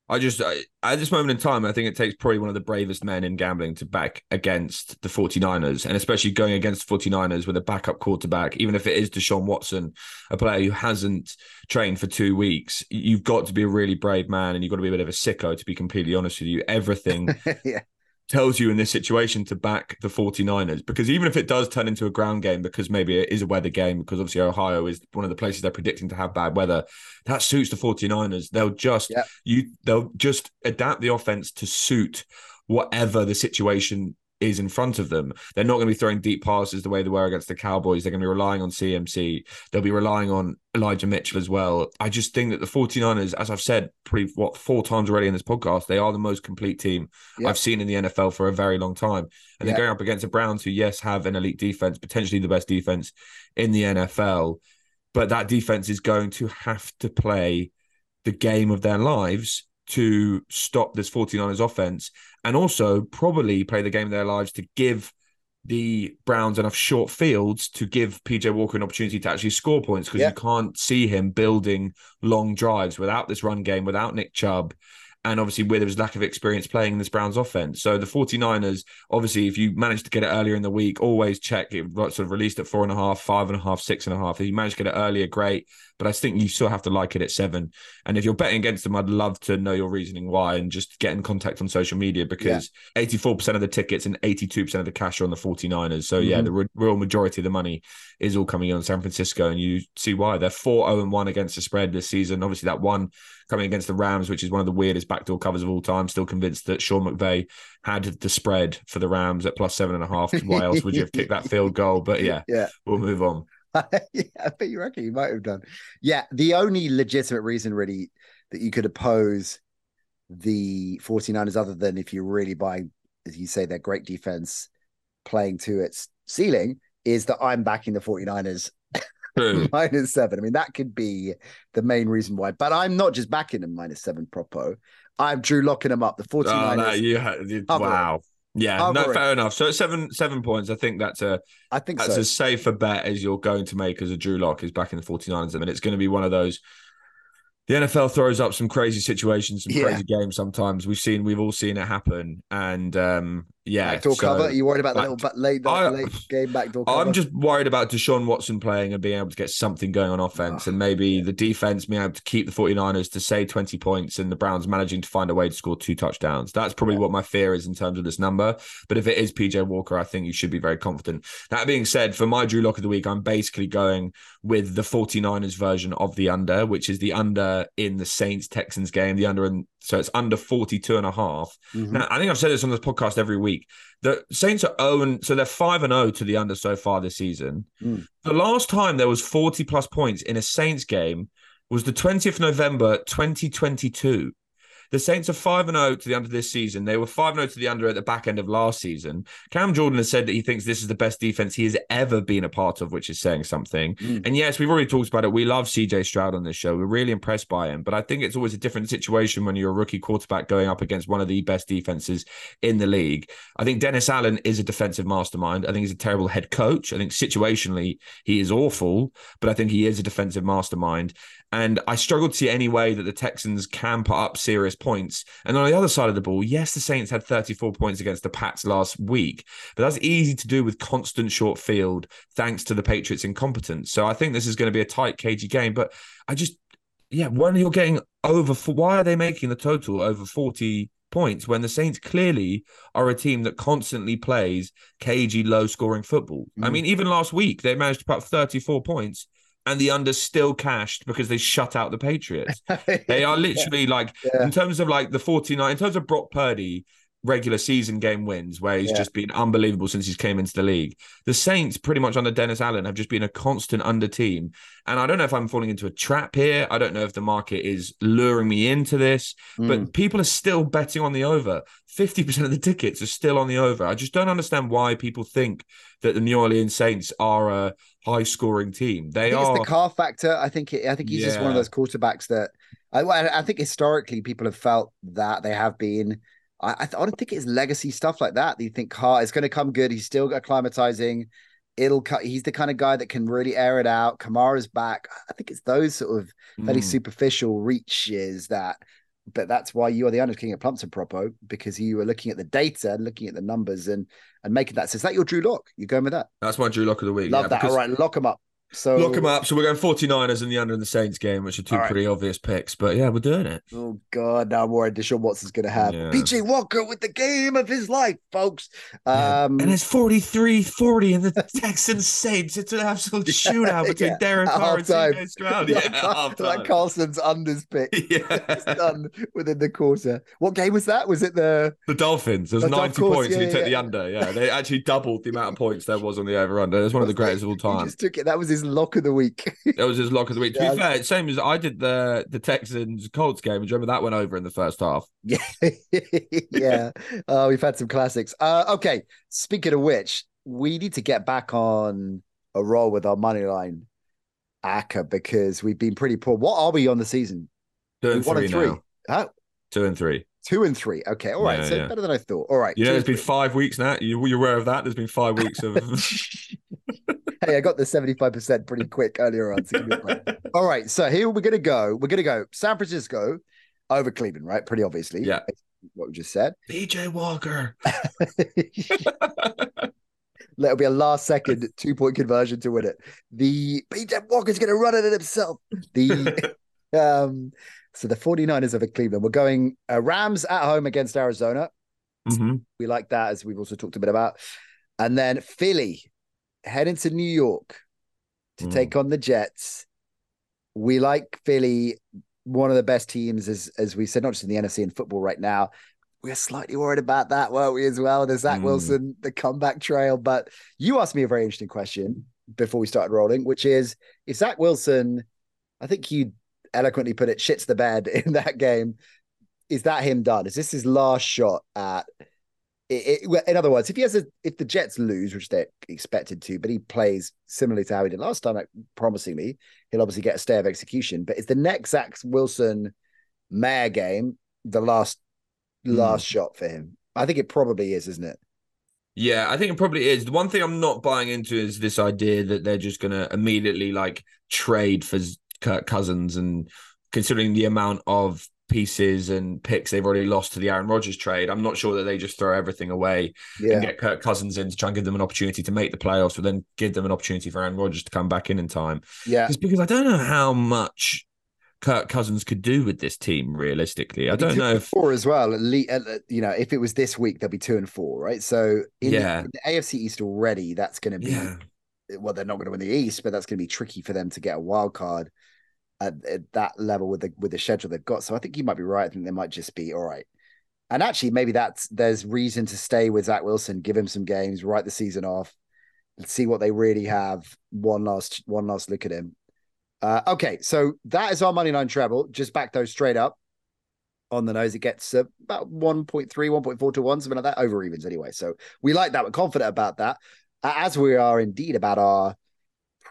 I just, I, at this moment in time, I think it takes probably one of the bravest men in gambling to back against the 49ers, and especially going against 49ers with a backup quarterback, even if it is Deshaun Watson, a player who hasn't trained for two weeks. You've got to be a really brave man, and you've got to be a bit of a sicko, to be completely honest with you. Everything yeah tells you in this situation to back the 49ers because even if it does turn into a ground game because maybe it is a weather game because obviously Ohio is one of the places they're predicting to have bad weather that suits the 49ers they'll just yep. you they'll just adapt the offense to suit whatever the situation is in front of them. They're not going to be throwing deep passes the way they were against the Cowboys. They're going to be relying on CMC. They'll be relying on Elijah Mitchell as well. I just think that the 49ers, as I've said pretty what four times already in this podcast, they are the most complete team yep. I've seen in the NFL for a very long time. And yep. they're going up against the Browns, who, yes, have an elite defense, potentially the best defense in the NFL. But that defense is going to have to play the game of their lives to stop this 49ers offense and also probably play the game of their lives to give the Browns enough short fields to give PJ Walker an opportunity to actually score points because yeah. you can't see him building long drives without this run game, without Nick Chubb, and obviously with his lack of experience playing in this Browns offense. So the 49ers, obviously, if you manage to get it earlier in the week, always check it sort of released at four and a half, five and a half, six and a half. If you manage to get it earlier, great. But I think you still have to like it at seven. And if you're betting against them, I'd love to know your reasoning why and just get in contact on social media because yeah. 84% of the tickets and 82% of the cash are on the 49ers. So mm-hmm. yeah, the re- real majority of the money is all coming on San Francisco. And you see why they're 4 0 1 against the spread this season. Obviously, that one coming against the Rams, which is one of the weirdest backdoor covers of all time. Still convinced that Sean McVay had the spread for the Rams at plus seven and a half. Why else would you have kicked that field goal? But yeah, yeah, we'll move on. yeah, I bet you reckon you might have done. Yeah, the only legitimate reason really that you could oppose the 49ers, other than if you're really buy, as you say, their great defense playing to its ceiling, is that I'm backing the 49ers minus seven. I mean, that could be the main reason why. But I'm not just backing them minus seven propo. I'm Drew locking them up. The 49ers. Oh, no, you, you, wow. Yeah, no, fair enough. So seven seven points. I think that's a I think that's so. as safe a bet as you're going to make as a Drew Lock is back in the 49ers. I mean, it's going to be one of those the NFL throws up some crazy situations, some yeah. crazy games. Sometimes we've seen, we've all seen it happen, and um, yeah. Backdoor so, cover. Are you worried about the little late, I, late game backdoor cover? I'm just worried about Deshaun Watson playing and being able to get something going on offense, oh, and maybe yeah. the defense being able to keep the 49ers to say 20 points, and the Browns managing to find a way to score two touchdowns. That's probably yeah. what my fear is in terms of this number. But if it is PJ Walker, I think you should be very confident. That being said, for my Drew Lock of the week, I'm basically going with the 49ers version of the under, which is the under in the Saints Texans game, the under in so it's under 42 and a half. Mm-hmm. Now, I think I've said this on this podcast every week. The Saints are 0 so they're 5 and 0 to the under so far this season. Mm. The last time there was 40 plus points in a Saints game was the 20th November 2022. The Saints are 5 and 0 to the under this season. They were 5 0 to the under at the back end of last season. Cam Jordan has said that he thinks this is the best defense he has ever been a part of, which is saying something. Mm. And yes, we've already talked about it. We love CJ Stroud on this show. We're really impressed by him. But I think it's always a different situation when you're a rookie quarterback going up against one of the best defenses in the league. I think Dennis Allen is a defensive mastermind. I think he's a terrible head coach. I think situationally he is awful, but I think he is a defensive mastermind. And I struggle to see any way that the Texans can put up serious points. And on the other side of the ball, yes, the Saints had 34 points against the Pats last week, but that's easy to do with constant short field thanks to the Patriots' incompetence. So I think this is going to be a tight, cagey game. But I just, yeah, when you're getting over, why are they making the total over 40 points when the Saints clearly are a team that constantly plays cagey, low scoring football? Mm. I mean, even last week, they managed to put up 34 points and the under still cashed because they shut out the Patriots. they are literally like, yeah. in terms of like the 49, in terms of Brock Purdy, regular season game wins where he's Yeah. just been unbelievable since he's came into the league. The Saints, pretty much under Dennis Allen, have just been a constant under team. And I don't know if I'm falling into a trap here. I don't know if the market is luring me into this, Mm. but people are still betting on the over. 50% of the tickets are still on the over. I just don't understand why people think that the New Orleans Saints are a high scoring team. They are. the car factor. I think it, I think he's just one of those quarterbacks that I, I think historically people have felt that they have been. I I, don't think it's legacy stuff like that. You think Carr is going to come good. He's still acclimatizing. It'll cut. He's the kind of guy that can really air it out. Kamara's back. I think it's those sort of fairly Mm. superficial reaches that. But that's why you are the under king of at Plumpton Propo because you are looking at the data, and looking at the numbers, and and making that. So is that your Drew Lock? You're going with that? That's my Drew Lock of the week. Love yeah, that. All right, lock them up. So Lock them up. So we're going 49ers in the under and the Saints game, which are two right. pretty obvious picks. But yeah, we're doing it. Oh God, now I'm worried Deshaun Watson's going to have Yeah. PJ Walker with the game of his life, folks. Yeah. Um, and it's 43 40 in the Texans Saints. It's an absolute shootout between yeah. Derek Carr and. CJ Stroud. Yeah, like, like. Carlson's unders pick. It's yeah. done within the quarter. What game was that? Was it the? The Dolphins. There's 90 course, points yeah, and he took yeah. the under. Yeah. They actually doubled the amount of points there was on the over under. It was one of the greatest of all He time. just took it. That was his lock of the week. That was his lock of the week. To Yeah. be fair, same as I did the the Texans Colts game. Do you remember that went over in the first half? yeah, yeah. Oh, we've had some classics. Uh, okay. Speaking of which, we need to get back on a roll with our money line, Aka, because we've been pretty poor. What are we on the season? Two and three three. now. Huh? Two and three. Two and three. Okay. All right. Yeah, so yeah. better than I thought. All right. Yeah, it's been five weeks now. You, you're aware of that? There's been five weeks of. hey, I got the 75% pretty quick earlier on. So give me a break. All right. So here we're going to go. We're going to go San Francisco over Cleveland, right? Pretty obviously. Yeah. What we just said. PJ Walker. That'll be a last second two point conversion to win it. The PJ Walker's going to run it himself. The um, so the 49ers over Cleveland. We're going uh, Rams at home against Arizona. Mhm. We like that, as we've also talked a bit about. And then Philly heading to New York to Mm. take on the Jets. We like Philly, one of the best teams, as as we said, not just in the NFC in football right now. We're slightly worried about that, weren't we, as well? The Zach Mm. Wilson, the comeback trail. But you asked me a very interesting question before we started rolling, which is if Zach Wilson, I think you eloquently put it, shits the bed in that game. Is that him done? Is this his last shot at? It, it, in other words, if he has a, if the Jets lose, which they're expected to, but he plays similarly to how he did last time, like, promisingly, he'll obviously get a stay of execution. But is the next Zach Wilson Mayor game the last Hmm. last shot for him? I think it probably is, isn't it? Yeah, I think it probably is. The one thing I'm not buying into is this idea that they're just going to immediately like trade for Kirk Cousins and considering the amount of pieces and picks they've already lost to the Aaron Rodgers trade, I'm not sure that they just throw everything away Yeah, and get Kirk Cousins in to try and give them an opportunity to make the playoffs, but then give them an opportunity for Aaron Rodgers to come back in in time. yeah. It's because I don't know how much Kirk Cousins could do with this team realistically. I don't know if four as well. At least, you know, if it was this week, they'll be two and four, right? So in, the- Yeah. in the AFC East already, that's going to be yeah. Well, they're not going to win the East, but that's going to be tricky for them to get a wild card at, at that level with the with the schedule they've got. So I think you might be right. I think they might just be all right. And actually, maybe that's there's reason to stay with Zach Wilson, give him some games, write the season off, and see what they really have. One last one last look at him. Uh, okay, so that is our money line treble. Just back those straight up on the nose. It gets uh, about 1.3, 1.4 to 1, something like that, over evens anyway. So we like that. We're confident about that. As we are indeed about our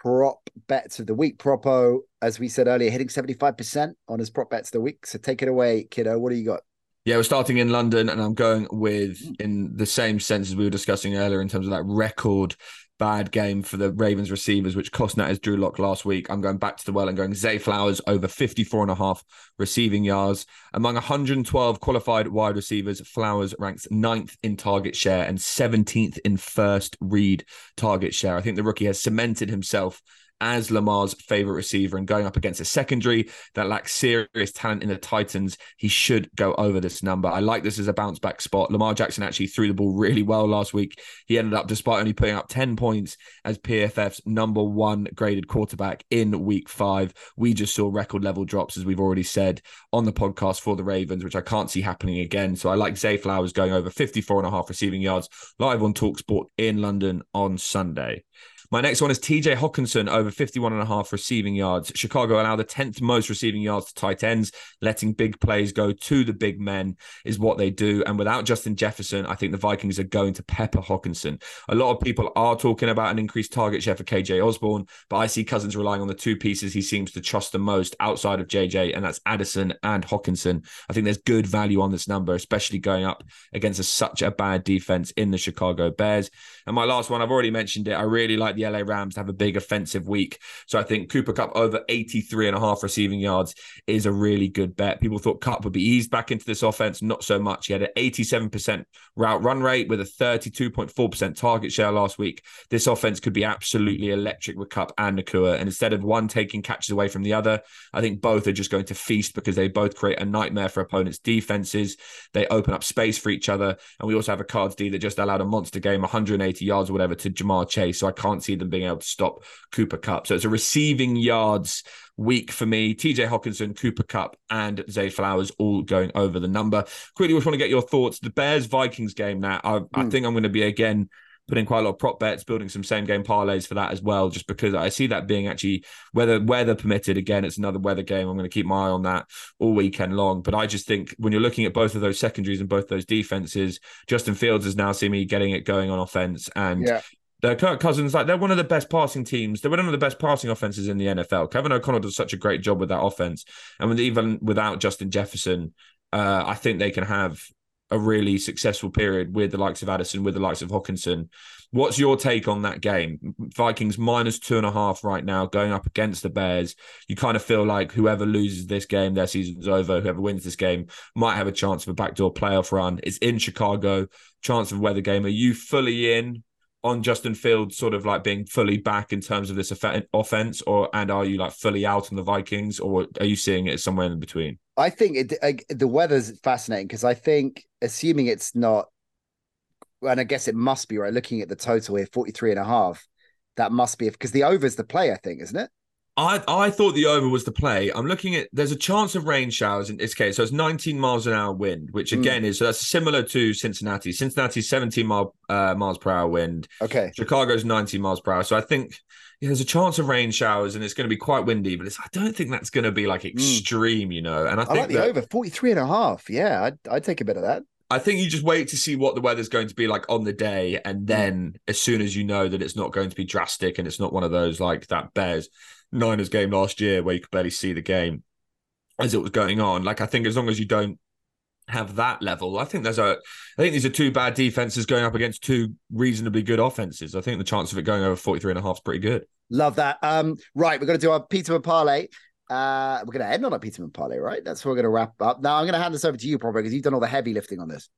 prop bets of the week. Propo, as we said earlier, hitting 75% on his prop bets of the week. So take it away, kiddo. What do you got? Yeah, we're starting in London, and I'm going with mm. in the same sense as we were discussing earlier in terms of that record bad game for the Ravens receivers, which cost Nat his Drew Lock last week. I'm going back to the well and going Zay Flowers over 54 and a half receiving yards. Among 112 qualified wide receivers, Flowers ranks ninth in target share and 17th in first read target share. I think the rookie has cemented himself as Lamar's favorite receiver and going up against a secondary that lacks serious talent in the Titans, he should go over this number. I like this as a bounce back spot. Lamar Jackson actually threw the ball really well last week. He ended up, despite only putting up 10 points, as PFF's number one graded quarterback in week five. We just saw record level drops, as we've already said on the podcast for the Ravens, which I can't see happening again. So I like Zay Flowers going over 54 and a half receiving yards live on Talksport in London on Sunday. My next one is TJ Hockenson over 51 and a half receiving yards. Chicago allow the 10th most receiving yards to tight ends, letting big plays go to the big men is what they do. And without Justin Jefferson, I think the Vikings are going to pepper Hockenson. A lot of people are talking about an increased target share for KJ Osborn, but I see Cousins relying on the two pieces he seems to trust the most outside of JJ, and that's Addison and Hockenson. I think there's good value on this number, especially going up against a, such a bad defense in the Chicago Bears. And my last one, I've already mentioned it. I really like the LA Rams to have a big offensive week. So I think Cooper Kupp over 83 and a half receiving yards is a really good bet. People thought Kupp would be eased back into this offense. Not so much. He had an 87% route run rate with a 32.4% target share last week. This offense could be absolutely electric with Kupp and Nacua. And instead of one taking catches away from the other, I think both are just going to feast because they both create a nightmare for opponents' defenses. They open up space for each other. And we also have a cards D that just allowed a monster game, 180 yards or whatever to Ja'Marr Chase. So I can't see them being able to stop Cooper Kupp. So it's a receiving yards week for me. TJ Hockenson, Cooper Kupp, and Zay Flowers all going over the number. Quickly, just want to get your thoughts. The Bears Vikings game now. I, mm. I hmm. think I'm going to be again putting quite a lot of prop bets, building some same game parlays for that as well, just because I see that being actually whether weather permitted. Again, it's another weather game. I'm going to keep my eye on that all weekend long. But I just think when you're looking at both of those secondaries and both those defenses, Justin Fields has now seen me getting it going on offense. And yeah. The Kirk Cousins, like they're one of the best passing teams. They're one of the best passing offenses in the NFL. Kevin O'Connell does such a great job with that offense, and with, even without Justin Jefferson, uh, I think they can have a really successful period with the likes of Addison, with the likes of Hockenson. What's your take on that game? Vikings minus two and a half right now, going up against the Bears. You kind of feel like whoever loses this game, their season's over. Whoever wins this game might have a chance of a backdoor playoff run. It's in Chicago, chance of a weather game. Are you fully in on Justin Fields sort of like being fully back in terms of this offense, or and are you like fully out on the Vikings, or are you seeing it somewhere in between? I think it, uh, the weather's fascinating because I think, assuming it's not, and I guess it must be right. Looking at the total here, 43 and a half, that must be because the over's the play, I think, isn't it? I I thought the over was the play. I'm looking at there's a chance of rain showers in this case. So it's 19 miles an hour wind, which hmm. again mm. is so that's similar to Cincinnati. Cincinnati's 17 mile uh, miles per hour wind. Okay. Chicago's 19 miles per hour. So I think yeah, there's a chance of rain showers and it's going to be quite windy, but I don't think that's going to be like hmm. extreme, mm. you know. And I, I think like the that, over 43 and a half. Yeah, I'd, I'd take a bit of that. I think you just wait to see what the weather's going to be like on the day, and hmm. then as soon as you know that it's not going to be drastic and it's not one of those like that Bears Niners game last year where you could barely see the game as it was going on. Like I think as long as you don't have that level, I think there's a I think these are two bad defenses going up against two reasonably good offenses. I think the chance of it going over 43 and a half is pretty good. Love that. Um, right, we're gonna do our Peterman parlay. Uh, we're gonna end on a Peterman parlay, right? That's where we're gonna wrap up. Now I'm gonna hand this over to you, probably because you've done all the heavy lifting on this.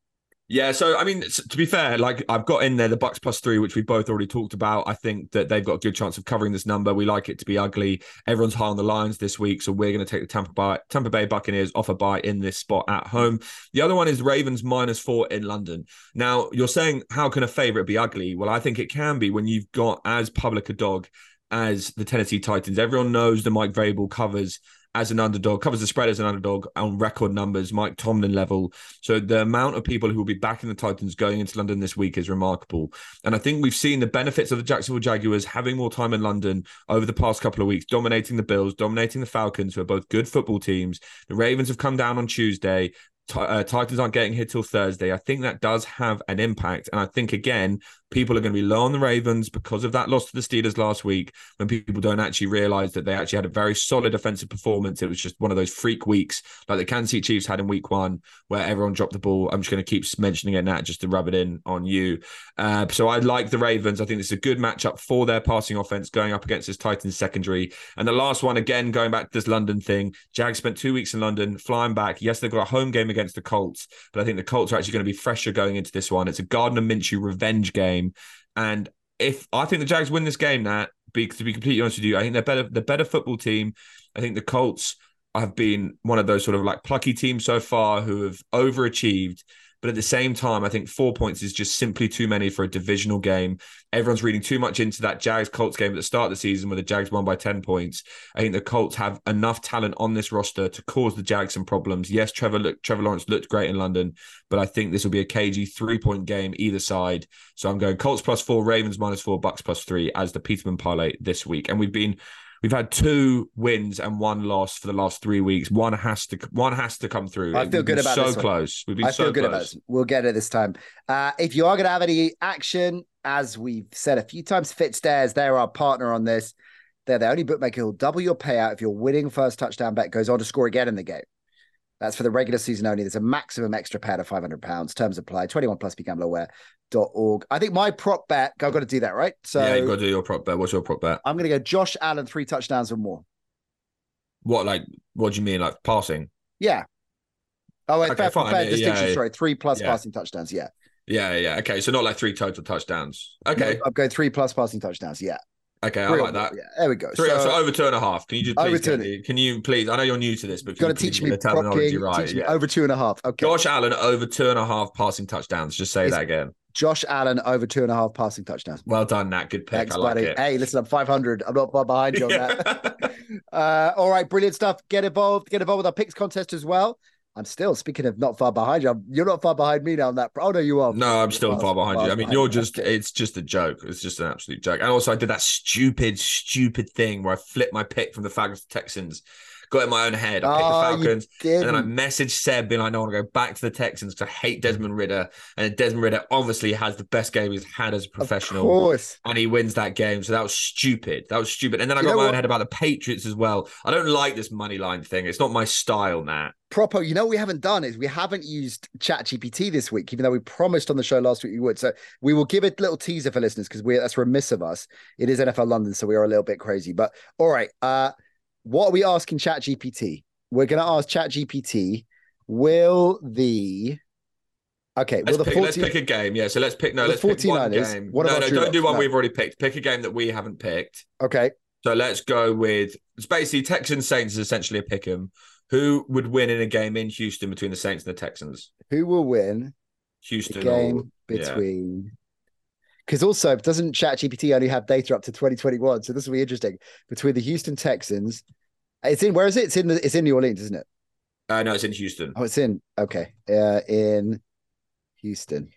Yeah, so I mean, to be fair, like I've got in there the Bucks plus three, which we both already talked about. I think that they've got a good chance of covering this number. We like it to be ugly. Everyone's high on the lines this week, so we're going to take the Tampa Bay Tampa Bay Buccaneers off a buy in this spot at home. The other one is Ravens minus four in London. Now you're saying how can a favorite be ugly? Well, I think it can be when you've got as public a dog as the Tennessee Titans. Everyone knows the Mike Vrabel covers as an underdog, covers the spread as an underdog on record numbers, Mike Tomlin level. So the amount of people who will be backing the Titans going into London this week is remarkable. And I think we've seen the benefits of the Jacksonville Jaguars having more time in London over the past couple of weeks, dominating the Bills, dominating the Falcons, who are both good football teams. The Ravens have come down on Tuesday. Uh, Titans aren't getting hit till Thursday. I think that does have an impact. And I think, again, people are going to be low on the Ravens because of that loss to the Steelers last week when people don't actually realize that they actually had a very solid offensive performance. It was just one of those freak weeks like the Kansas City Chiefs had in week one where everyone dropped the ball. I'm just going to keep mentioning it now just to rub it in on you. Uh, so I like the Ravens. I think it's a good matchup for their passing offense going up against this Titans secondary. And the last one, again, going back to this London thing, Jag spent two weeks in London, flying back. Yes, they've got a home game against the Colts, but I think the Colts are actually going to be fresher going into this one. It's a Gardner Minshew revenge game game. And if I think the Jags win this game, that be to be completely honest with you, I think they're better. The better football team. I think the Colts have been one of those sort of like plucky teams so far who have overachieved. But at the same time, I think four points is just simply too many for a divisional game. Everyone's reading too much into that Jags Colts game at the start of the season where the Jags won by 10 points. I think the Colts have enough talent on this roster to cause the Jags some problems. Yes, Trevor looked, Trevor Lawrence looked great in London, but I think this will be a cagey three point game either side. So I'm going Colts plus four, Ravens minus four, Bucks plus three as the Peterman parlay this week. And we've been We've had two wins and one loss for the last three weeks. One has to one has to come through. I feel good about so close. We've been I so feel good close. about it. We'll get it this time. Uh, if you are going to have any action, as we've said a few times, Fitzdares, they're our partner on this. They're the only bookmaker who'll double your payout if your winning first touchdown bet goes on to score again in the game. That's for the regular season only. There's a maximum extra payout of £500. Terms apply. 21 plus begambleaware.org. I think my prop bet, I've got to do that, right? So yeah, you've got to do your prop bet. What's your prop bet? I'm going to go Josh Allen, three touchdowns or more. What like? What do you mean? Like passing? Yeah. Oh, wait, Okay, fair, fine. fair Yeah, distinction. yeah. Sorry, three plus Yeah. passing touchdowns. Yeah. Yeah, yeah. Okay, so not like three total touchdowns. Okay, No, I'm going three plus passing touchdowns. Yeah. Okay, I like that. Yeah. There we go. Three, so, So- over two and a half. Can you just Over please two get me- Can you please? I know you're new to this, but You've got to teach me the terminology propping, right? Yeah. over two and a half. Okay. Josh Allen over two and a half passing touchdowns. Just say Is- that again. Josh Allen over two and a half passing touchdowns. Well done, Nat. Good pick. Thanks, I like buddy. it. Hey, listen, I'm 500. I'm not far behind you on that. uh, all right, brilliant stuff. Get involved. Get involved with our picks contest as well. I'm still speaking of not far behind you. I'm, you're not far behind me now on that. Oh no, you are. No, I'm still Miles- far behind you. I mean, you're just. It's just a joke. It's just an absolute joke. And also, I did that stupid, stupid thing where I flipped my pick from the Falcons to Texans, got in my own head. I picked Oh, the Falcons. And then I messaged Seb being like, no, I want to go back to the Texans because I hate Desmond Ridder. And Desmond Ridder obviously has the best game he's had as a Of professional. course. And he wins that game. So that was stupid. That was stupid. And then I You got my own head about the Patriots as well. I don't like this money line thing. It's not my style, Nat. proper you know what we haven't done is we haven't used ChatGPT this week, even though we promised on the show last week we would. So we will give a little teaser for listeners because we that's remiss of us. It is NFL London, so we are a little bit crazy. But all right, uh, what are we asking ChatGPT? We're going to ask ChatGPT, will the okay, Let's the pick, 14 let's pick a game. Yeah. So let's pick, no, The let's pick one game. what no, no, don't do one No. we've already picked. Pick a game that we haven't picked. okay, So let's go with it's basically Texans Saints is essentially a pick 'em. Who would win in a game in Houston between the Saints and the Texans? who will win Houston or game yeah. between? Because also, doesn't ChatGPT only have data up to 2021? So this will be interesting between the Houston Texans. It's in where is it? It's in the, it's in New Orleans, isn't it? Uh, no, it's in Houston. Oh, it's in okay. Uh, in Houston,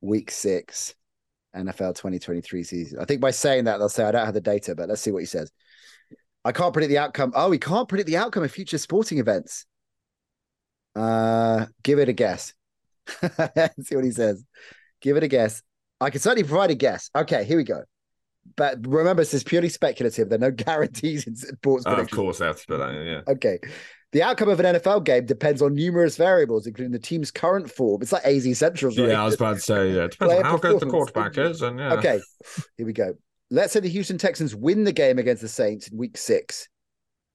week six, NFL 2023 season. I think by saying that they'll say I don't have the data, but let's see what he says. I can't predict the outcome. Oh, he can't predict the outcome of future sporting events. Uh, give it a guess. see what he says. Give it a guess. I can certainly provide a guess. Okay, here we go. But remember, this is purely speculative. There are no guarantees in sports Oh, of course, they have to put that in. Yeah. Okay. The outcome of an NFL game depends on numerous variables, including the team's current form. It's like AZ Central. right? Yeah, I was about to say, yeah. Depends on how good the quarterback is. And yeah. Okay. Here we go. Let's say the Houston Texans win the game against the Saints in week six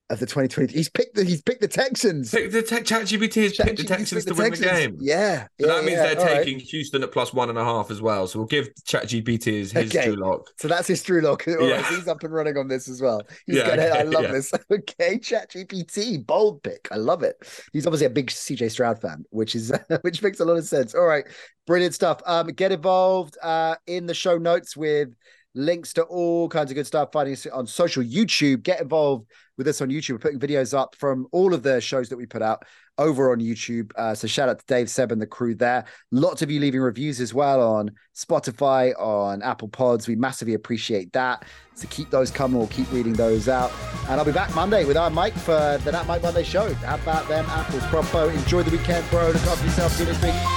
of the 2020. He's picked the he's picked the Texans. Pick the te- ChatGPT has picked the Texans picked to win the game. Yeah. So yeah, that means yeah. they're All right. taking Houston at plus one and a half as well. So we'll give ChatGPT his, his Okay. Drew Lock. So that's his Drew Lock. All right, Yeah. he's up and running on this as well. He's Yeah, gonna, I love yeah. this. Okay, ChatGPT, bold pick. I love it. He's obviously a big CJ Stroud fan, which is which makes a lot of sense. All right, brilliant stuff. Um, get involved uh in the show notes with links to all kinds of good stuff. Finding us on social YouTube. Get involved with us on YouTube. We're putting videos up from all of the shows that we put out over on YouTube. Uh, so shout out to Dave, Seb, and the crew there. Lots of you leaving reviews as well on Spotify, on Apple Pods. We massively appreciate that. So keep those coming. We'll keep reading those out. And I'll be back Monday with our Mike for the Nat Mike Monday show. How about them apples? Propo. Enjoy the weekend, bro. Look after yourself. See you next week.